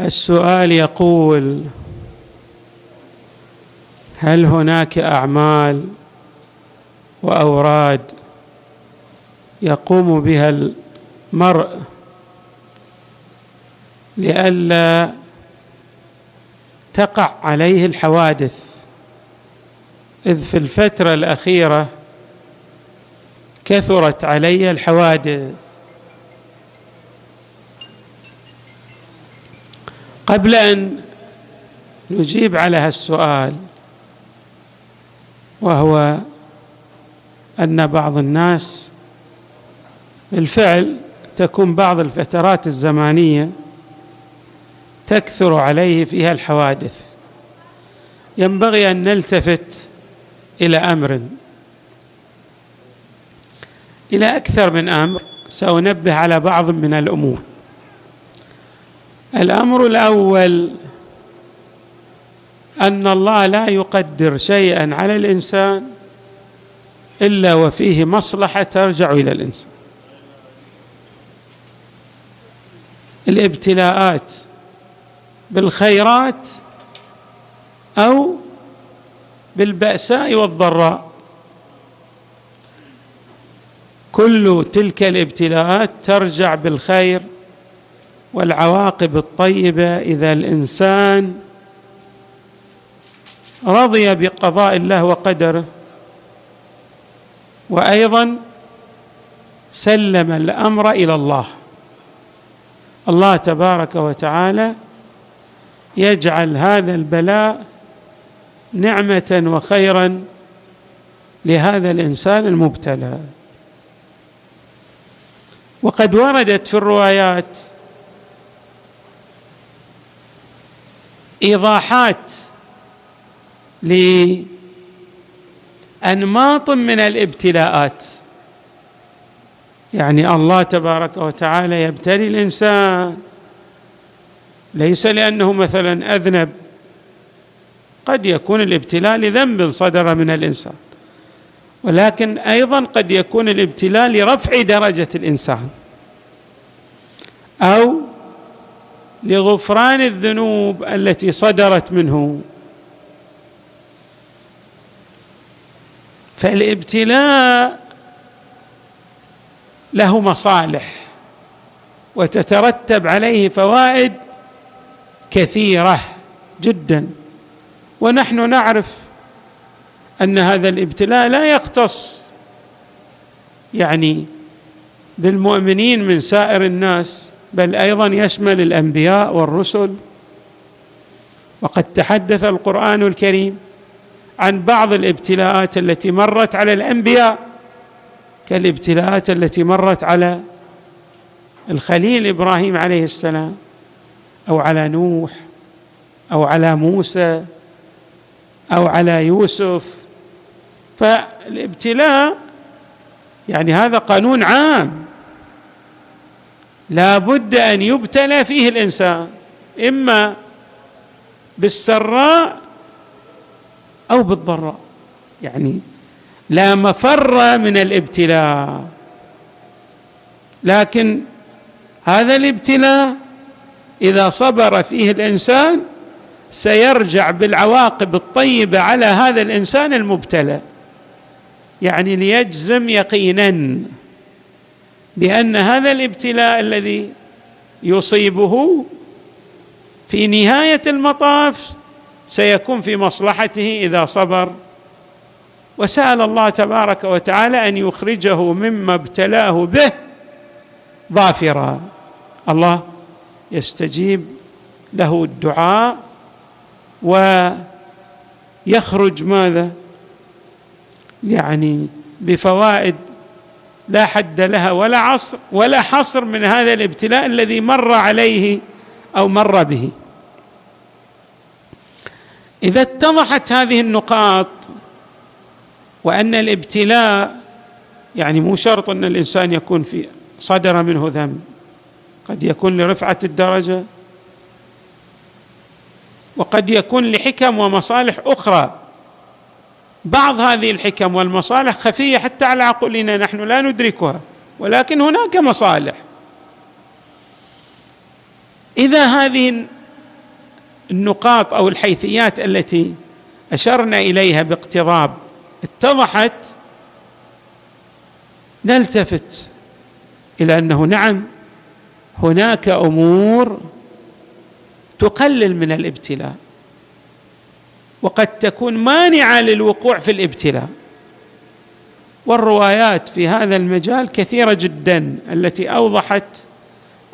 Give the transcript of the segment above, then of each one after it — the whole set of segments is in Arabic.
السؤال يقول هل هناك أعمال وأوراد يقوم بها المرء لئلا تقع عليه الحوادث؟ إذ في الفترة الأخيرة كثرت علي الحوادث. قبل أن نجيب على هالسؤال وهو أن بعض الناس بالفعل تكون بعض الفترات الزمانية تكثر عليه فيها الحوادث ينبغي أن نلتفت إلى أمر. إلى أكثر من أمر سأنبه على بعض من الأمور. الأمر الأول أن الله لا يقدر شيئا على الإنسان إلا وفيه مصلحة ترجع إلى الإنسان. الابتلاءات بالخيرات أو بالبأساء والضراء. كل تلك الابتلاءات ترجع بالخير والعواقب الطيبة إذا الإنسان رضي بقضاء الله وقدره. وأيضا سلم الأمر إلى الله. الله تبارك وتعالى يجعل هذا البلاء نعمة وخيرا لهذا الإنسان المبتلى. وقد وردت في الروايات إيضاحات لأنماط من الابتلاءات. يعني الله تبارك وتعالى يبتلي الإنسان ليس لأنه مثلا أذنب. قد يكون الابتلاء لذنب صدر من الإنسان ولكن أيضا قد يكون الابتلاء لرفع درجة الإنسان أو لغفران الذنوب التي صدرت منه. فالابتلاء له مصالح وتترتب عليه فوائد كثيرة جدا. ونحن نعرف أن هذا الابتلاء لا يختص يعني بالمؤمنين من سائر الناس بل أيضا يشمل الانبياء والرسل. وقد تحدث القرآن الكريم عن بعض الابتلاءات التي مرت على الأنبياء كالابتلاءات التي مرت على الخليل إبراهيم عليه السلام أو على نوح أو على موسى أو على يوسف. فالابتلاء يعني هذا قانون عام. لا بد أن يبتلى فيه الإنسان إما بالسراء أو بالضراء. يعني لا مفر من الابتلاء. لكن هذا الابتلاء إذا صبر فيه الإنسان سيرجع بالعواقب الطيبة على هذا الإنسان المبتلى. يعني ليجزم يقينا. بأن هذا الابتلاء الذي يصيبه في نهاية المطاف سيكون في مصلحته إذا صبر. وسأل الله تبارك وتعالى أن يخرجه مما ابتلاه به ظافرا. الله يستجيب له الدعاء ويخرج ماذا؟ يعني بفوائد لا حد لها ولا عصر ولا حصر من هذا الابتلاء الذي مر عليه أو مر به. إذا اتضحت هذه النقاط وأن الابتلاء يعني مو شرط أن الإنسان يكون في صدر منه ذنب قد يكون لرفعة الدرجة وقد يكون لحكم ومصالح أخرى. بعض هذه الحكم والمصالح خفية حتى على عقولنا نحن لا ندركها ولكن هناك مصالح. إذا هذه النقاط أو الحيثيات التي أشرنا إليها باقتضاب اتضحت نلتفت إلى أنه نعم هناك أمور تقلل من الابتلاء. وقد تكون مانعة للوقوع في الابتلاء. والروايات في هذا المجال كثيرة جدا التي أوضحت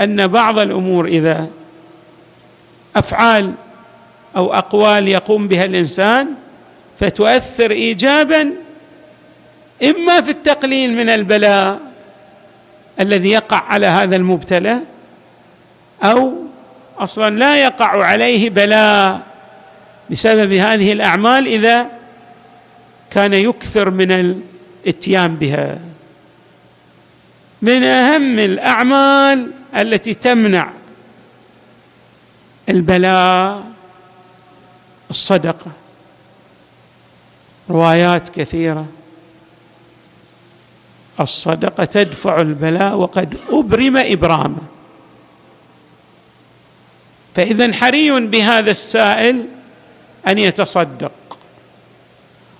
أن بعض الأمور إذا أفعال أو أقوال يقوم بها الإنسان فتؤثر ايجابا إما في التقليل من البلاء الذي يقع على هذا المبتلى أو أصلا لا يقع عليه بلاء بسبب هذه الأعمال إذا كان يكثر من الاتيان بها. من أهم الأعمال التي تمنع البلاء الصدقة. روايات كثيرة. الصدقة تدفع البلاء وقد أبرم إبرامه. فإذا حري بهذا السائل أن يتصدق.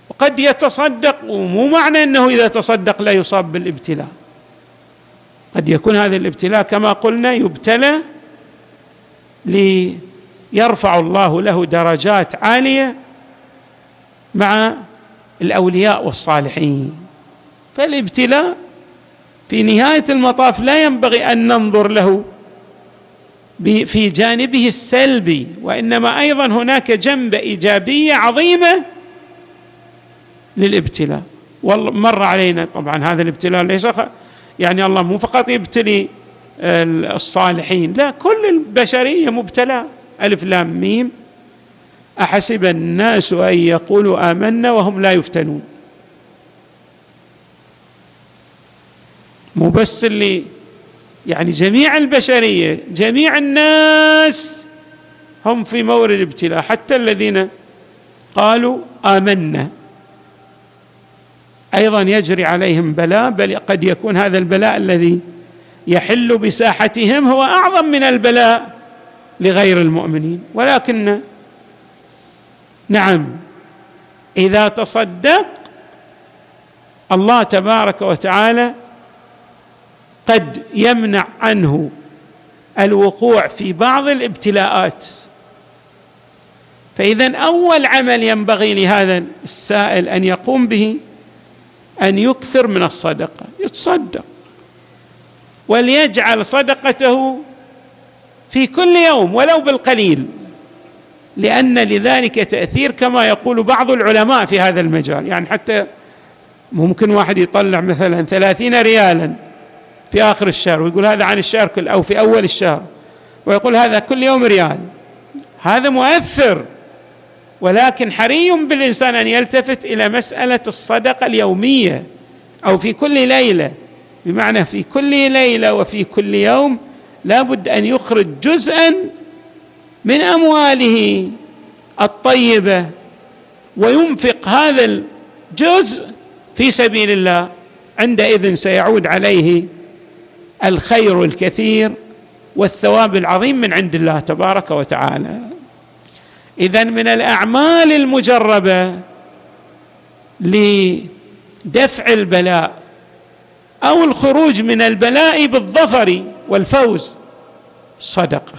وقد يتصدق ومو معنى إنه إذا تصدق لا يصاب بالابتلاء. قد يكون هذا الابتلاء كما قلنا يبتلى ليرفع الله له درجات عالية مع الأولياء والصالحين. فالابتلاء في نهاية المطاف لا ينبغي أن ننظر له في جانبه السلبي وإنما أيضا هناك جنبه ايجابيه عظيمه للابتلاء. والله مر علينا طبعا هذا الابتلاء ليس يعني الله مو فقط يبتلي الصالحين لا كل البشريه مبتلى. ألف لام ميم. أحسب الناس أن يقولوا آمنا وهم لا يفتنون. مو بس اللي يعني جميع البشرية جميع الناس هم في مورد ابتلاء حتى الذين قالوا آمنا. أيضا يجري عليهم بلاء بل قد يكون هذا البلاء الذي يحل بساحتهم هو أعظم من البلاء لغير المؤمنين. ولكن نعم إذا تصدق الله تبارك وتعالى قد يمنع عنه الوقوع في بعض الابتلاءات. فاذا أول عمل ينبغي لهذا السائل أن يقوم به أن يكثر من الصدقة يتصدق وليجعل صدقته في كل يوم ولو بالقليل لأن لذلك تأثير كما يقول بعض العلماء في هذا المجال. يعني حتى ممكن واحد يطلع مثلا ثلاثين ريالا في آخر الشهر ويقول هذا عن الشهر كله أو في أول الشهر ويقول هذا كل يوم ريال. هذا مؤثر ولكن حري بالإنسان أن يلتفت إلى مسألة الصدقة اليومية أو في كل ليلة. بمعنى في كل ليلة وفي كل يوم لابد أن يخرج جزءا من أمواله الطيبة وينفق هذا الجزء في سبيل الله. عندئذ سيعود عليه الخير الكثير والثواب العظيم من عند الله تبارك وتعالى. اذا من الأعمال المجربة لدفع البلاء أو الخروج من البلاء بالظفر والفوز صدقة.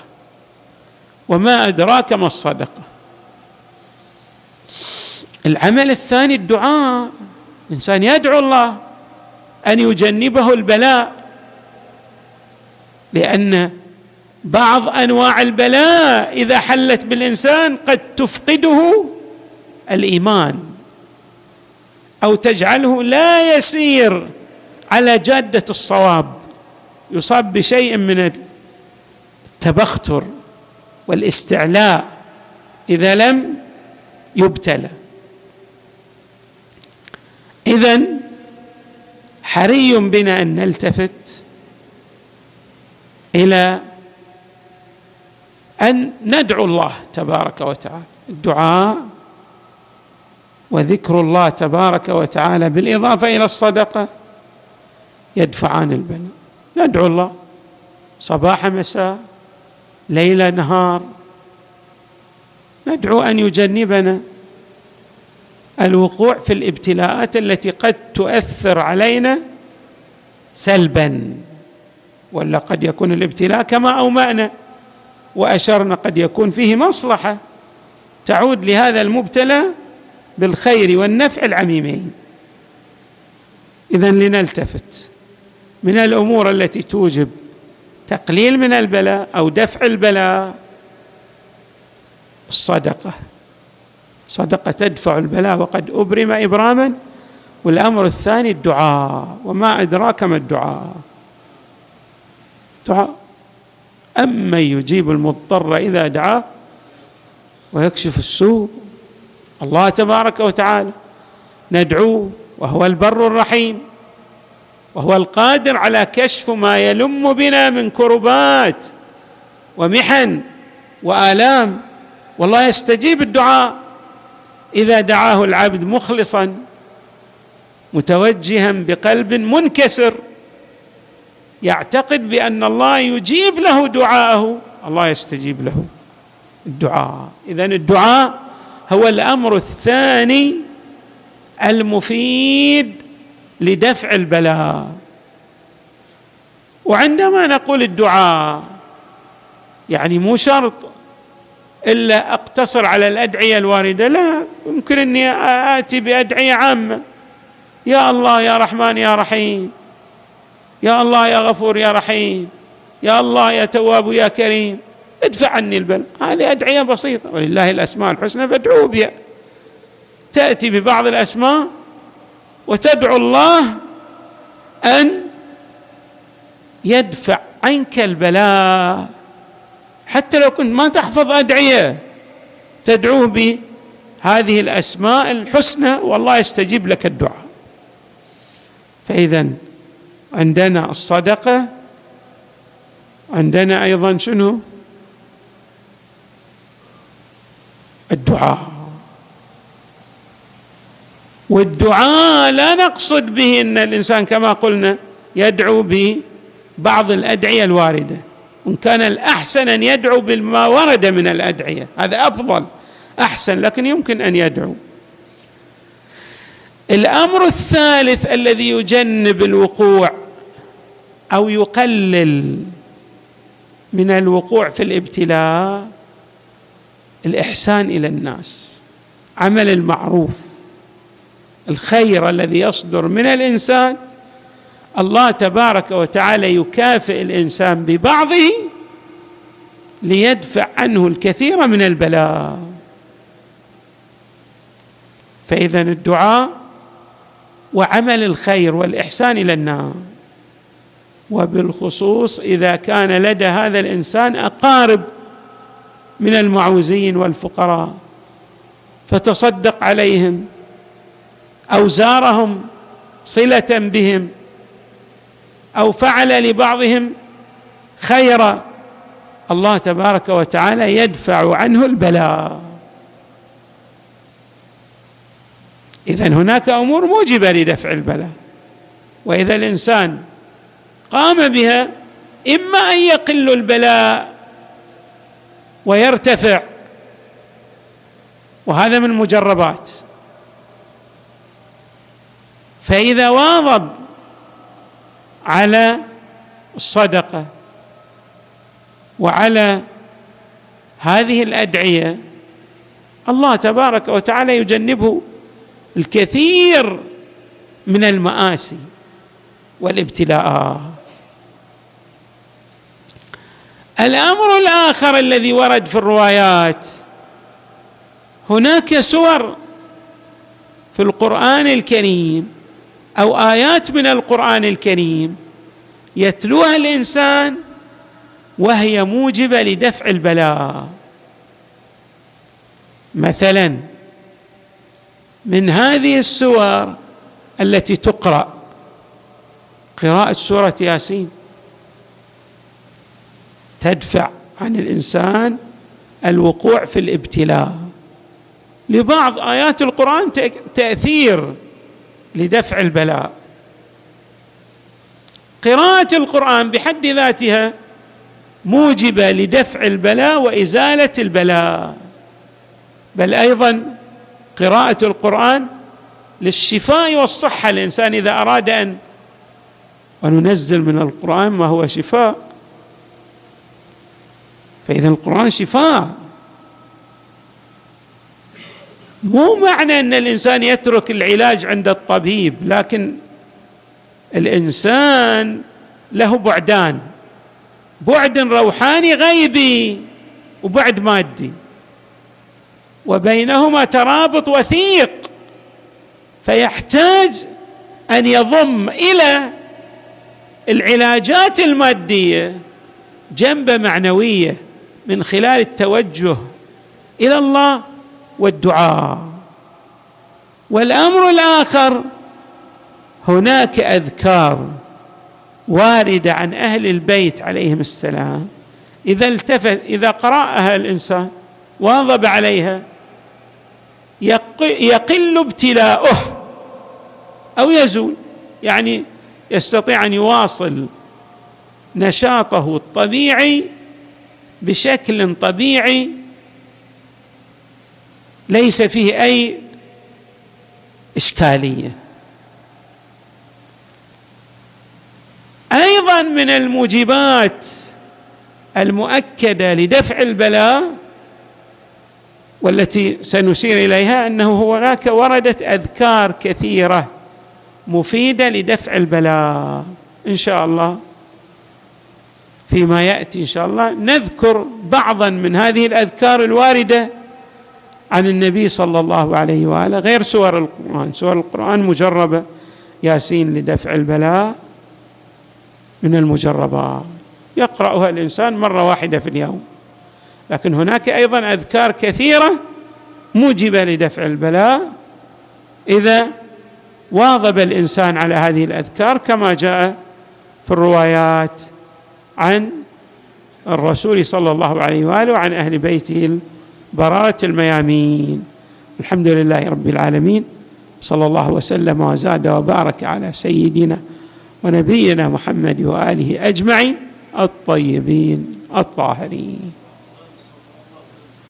وما أدراك ما الصدقة. العمل الثاني الدعاء. الانسان يدعو الله أن يجنبه البلاء لأن بعض أنواع البلاء إذا حلت بالإنسان قد تفقده الإيمان أو تجعله لا يسير على جادة الصواب يصاب بشيء من التبختر والاستعلاء إذا لم يبتلى. اذا حري بنا أن نلتفت إلى أن ندعو الله تبارك وتعالى. الدعاء وذكر الله تبارك وتعالى بالإضافة إلى الصدقة يدفعان البلاء ندعو الله صباح مساء ليل نهار. ندعو أن يجنبنا الوقوع في الابتلاءات التي قد تؤثر علينا سلبا. ولا قد يكون الابتلاء كما أومأنا وأشرنا قد يكون فيه مصلحة تعود لهذا المبتلى بالخير والنفع العميمين. اذا لنلتفت من الأمور التي توجب تقليل من البلاء أو دفع البلاء. الصدقة. صدقة تدفع البلاء وقد أبرم إبراما والأمر الثاني الدعاء. وما أدراك ما الدعاء؟ دعاء امن يجيب المضطر إذا دعاه ويكشف السوء. الله تبارك وتعالى ندعوه وهو البر الرحيم وهو القادر على كشف ما يلم بنا من كربات ومحن وآلام. والله يستجيب الدعاء إذا دعاه العبد مخلصا متوجها بقلب منكسر. يعتقد بأن الله يجيب له دعاءه. الله يستجيب له. الدعاء. اذا الدعاء هو الأمر الثاني المفيد لدفع البلاء. وعندما نقول الدعاء يعني مو شرط إلا أقتصر على الأدعية الواردة. لا يمكن أني آتي بأدعية عامة. يا الله يا رحمن يا رحيم. يا الله يا غفور يا رحيم يا الله يا تواب يا كريم ادفع عني البلاء هذه أدعية بسيطة. ولله الأسماء الحسنى فادعوه بها. تأتي ببعض الأسماء وتدعو الله أن يدفع عنك البلاء. حتى لو كنت ما تحفظ أدعية تدعوه بهذه الأسماء الحسنى والله يستجيب لك الدعاء. فاذا عندنا الصدقة عندنا أيضا شنو؟ الدعاء. والدعاء لا نقصد به إن الإنسان كما قلنا يدعو ببعض الأدعية الواردة. وان كان الأحسن أن يدعو بما ورد من الأدعية هذا أفضل أحسن لكن يمكن أن يدعو. الأمر الثالث الذي يجنب الوقوع أو يقلل من الوقوع في الابتلاء الإحسان إلى الناس عمل المعروف الخير الذي يصدر من الإنسان الله تبارك وتعالى يكافئ الإنسان ببعضه ليدفع عنه الكثير من البلاء. فإذا الدعاء وعمل الخير والإحسان إلى الناس وبالخصوص إذا كان لدى هذا الإنسان أقارب من المعوزين والفقراء فتصدق عليهم أو زارهم صلة بهم أو فعل لبعضهم خيرا الله تبارك وتعالى يدفع عنه البلاء. إذا هناك أمور موجبة لدفع البلاء وإذا الإنسان قام بها إما أن يقل البلاء ويرتفع وهذا من المجربات فإذا واظب على الصدقة وعلى هذه الأدعية الله تبارك وتعالى يجنبه الكثير من المآسي والابتلاءات. الأمر الآخر الذي ورد في الروايات هناك سور في القرآن الكريم أو آيات من القرآن الكريم يتلوها الإنسان وهي موجبة لدفع البلاء. مثلا من هذه السور التي تقرأ. قراءة سورة ياسين تدفع عن الإنسان الوقوع في الابتلاء. لبعض آيات القرآن تأثير لدفع البلاء. قراءة القرآن بحد ذاتها موجبة لدفع البلاء وإزالة البلاء. بل أيضا قراءة القرآن للشفاء والصحة الإنسان إذا أراد أن وننزل من القرآن ما هو شفاء. فإذا القرآن شفاء. مو معنى أن الإنسان يترك العلاج عند الطبيب لكن الإنسان له بعدان بعد روحاني غيبي وبعد مادي. وبينهما ترابط وثيق فيحتاج أن يضم إلى العلاجات المادية جنبة معنوية من خلال التوجه إلى الله والدعاء. والأمر الآخر هناك أذكار واردة عن أهل البيت عليهم السلام. إذا التفت إذا قرأها الإنسان واظب عليها يقل ابتلاؤه أو يزول. يعني يستطيع أن يواصل نشاطه الطبيعي بشكل طبيعي ليس فيه أي إشكالية. أيضا من الموجبات المؤكدة لدفع البلاء والتي سنشير إليها أنه هناك وردت أذكار كثيرة مفيدة لدفع البلاء. إن شاء الله فيما يأتي إن شاء الله نذكر بعضا من هذه الأذكار الواردة عن النبي صلى الله عليه وآله غير سور القرآن. سور القرآن مجربة ياسين لدفع البلاء من المجربات. يقرأها الإنسان مرة واحدة في اليوم. لكن هناك أيضا أذكار كثيرة موجبة لدفع البلاء. إذا واظب الإنسان على هذه الأذكار كما جاء في الروايات عن الرسول صلى الله عليه وآله وعن أهل بيته البراءة الميامين. الحمد لله رب العالمين. صلى الله وسلم وزاد وبارك على سيدنا ونبينا محمد وآله أجمعين الطيبين الطاهرين.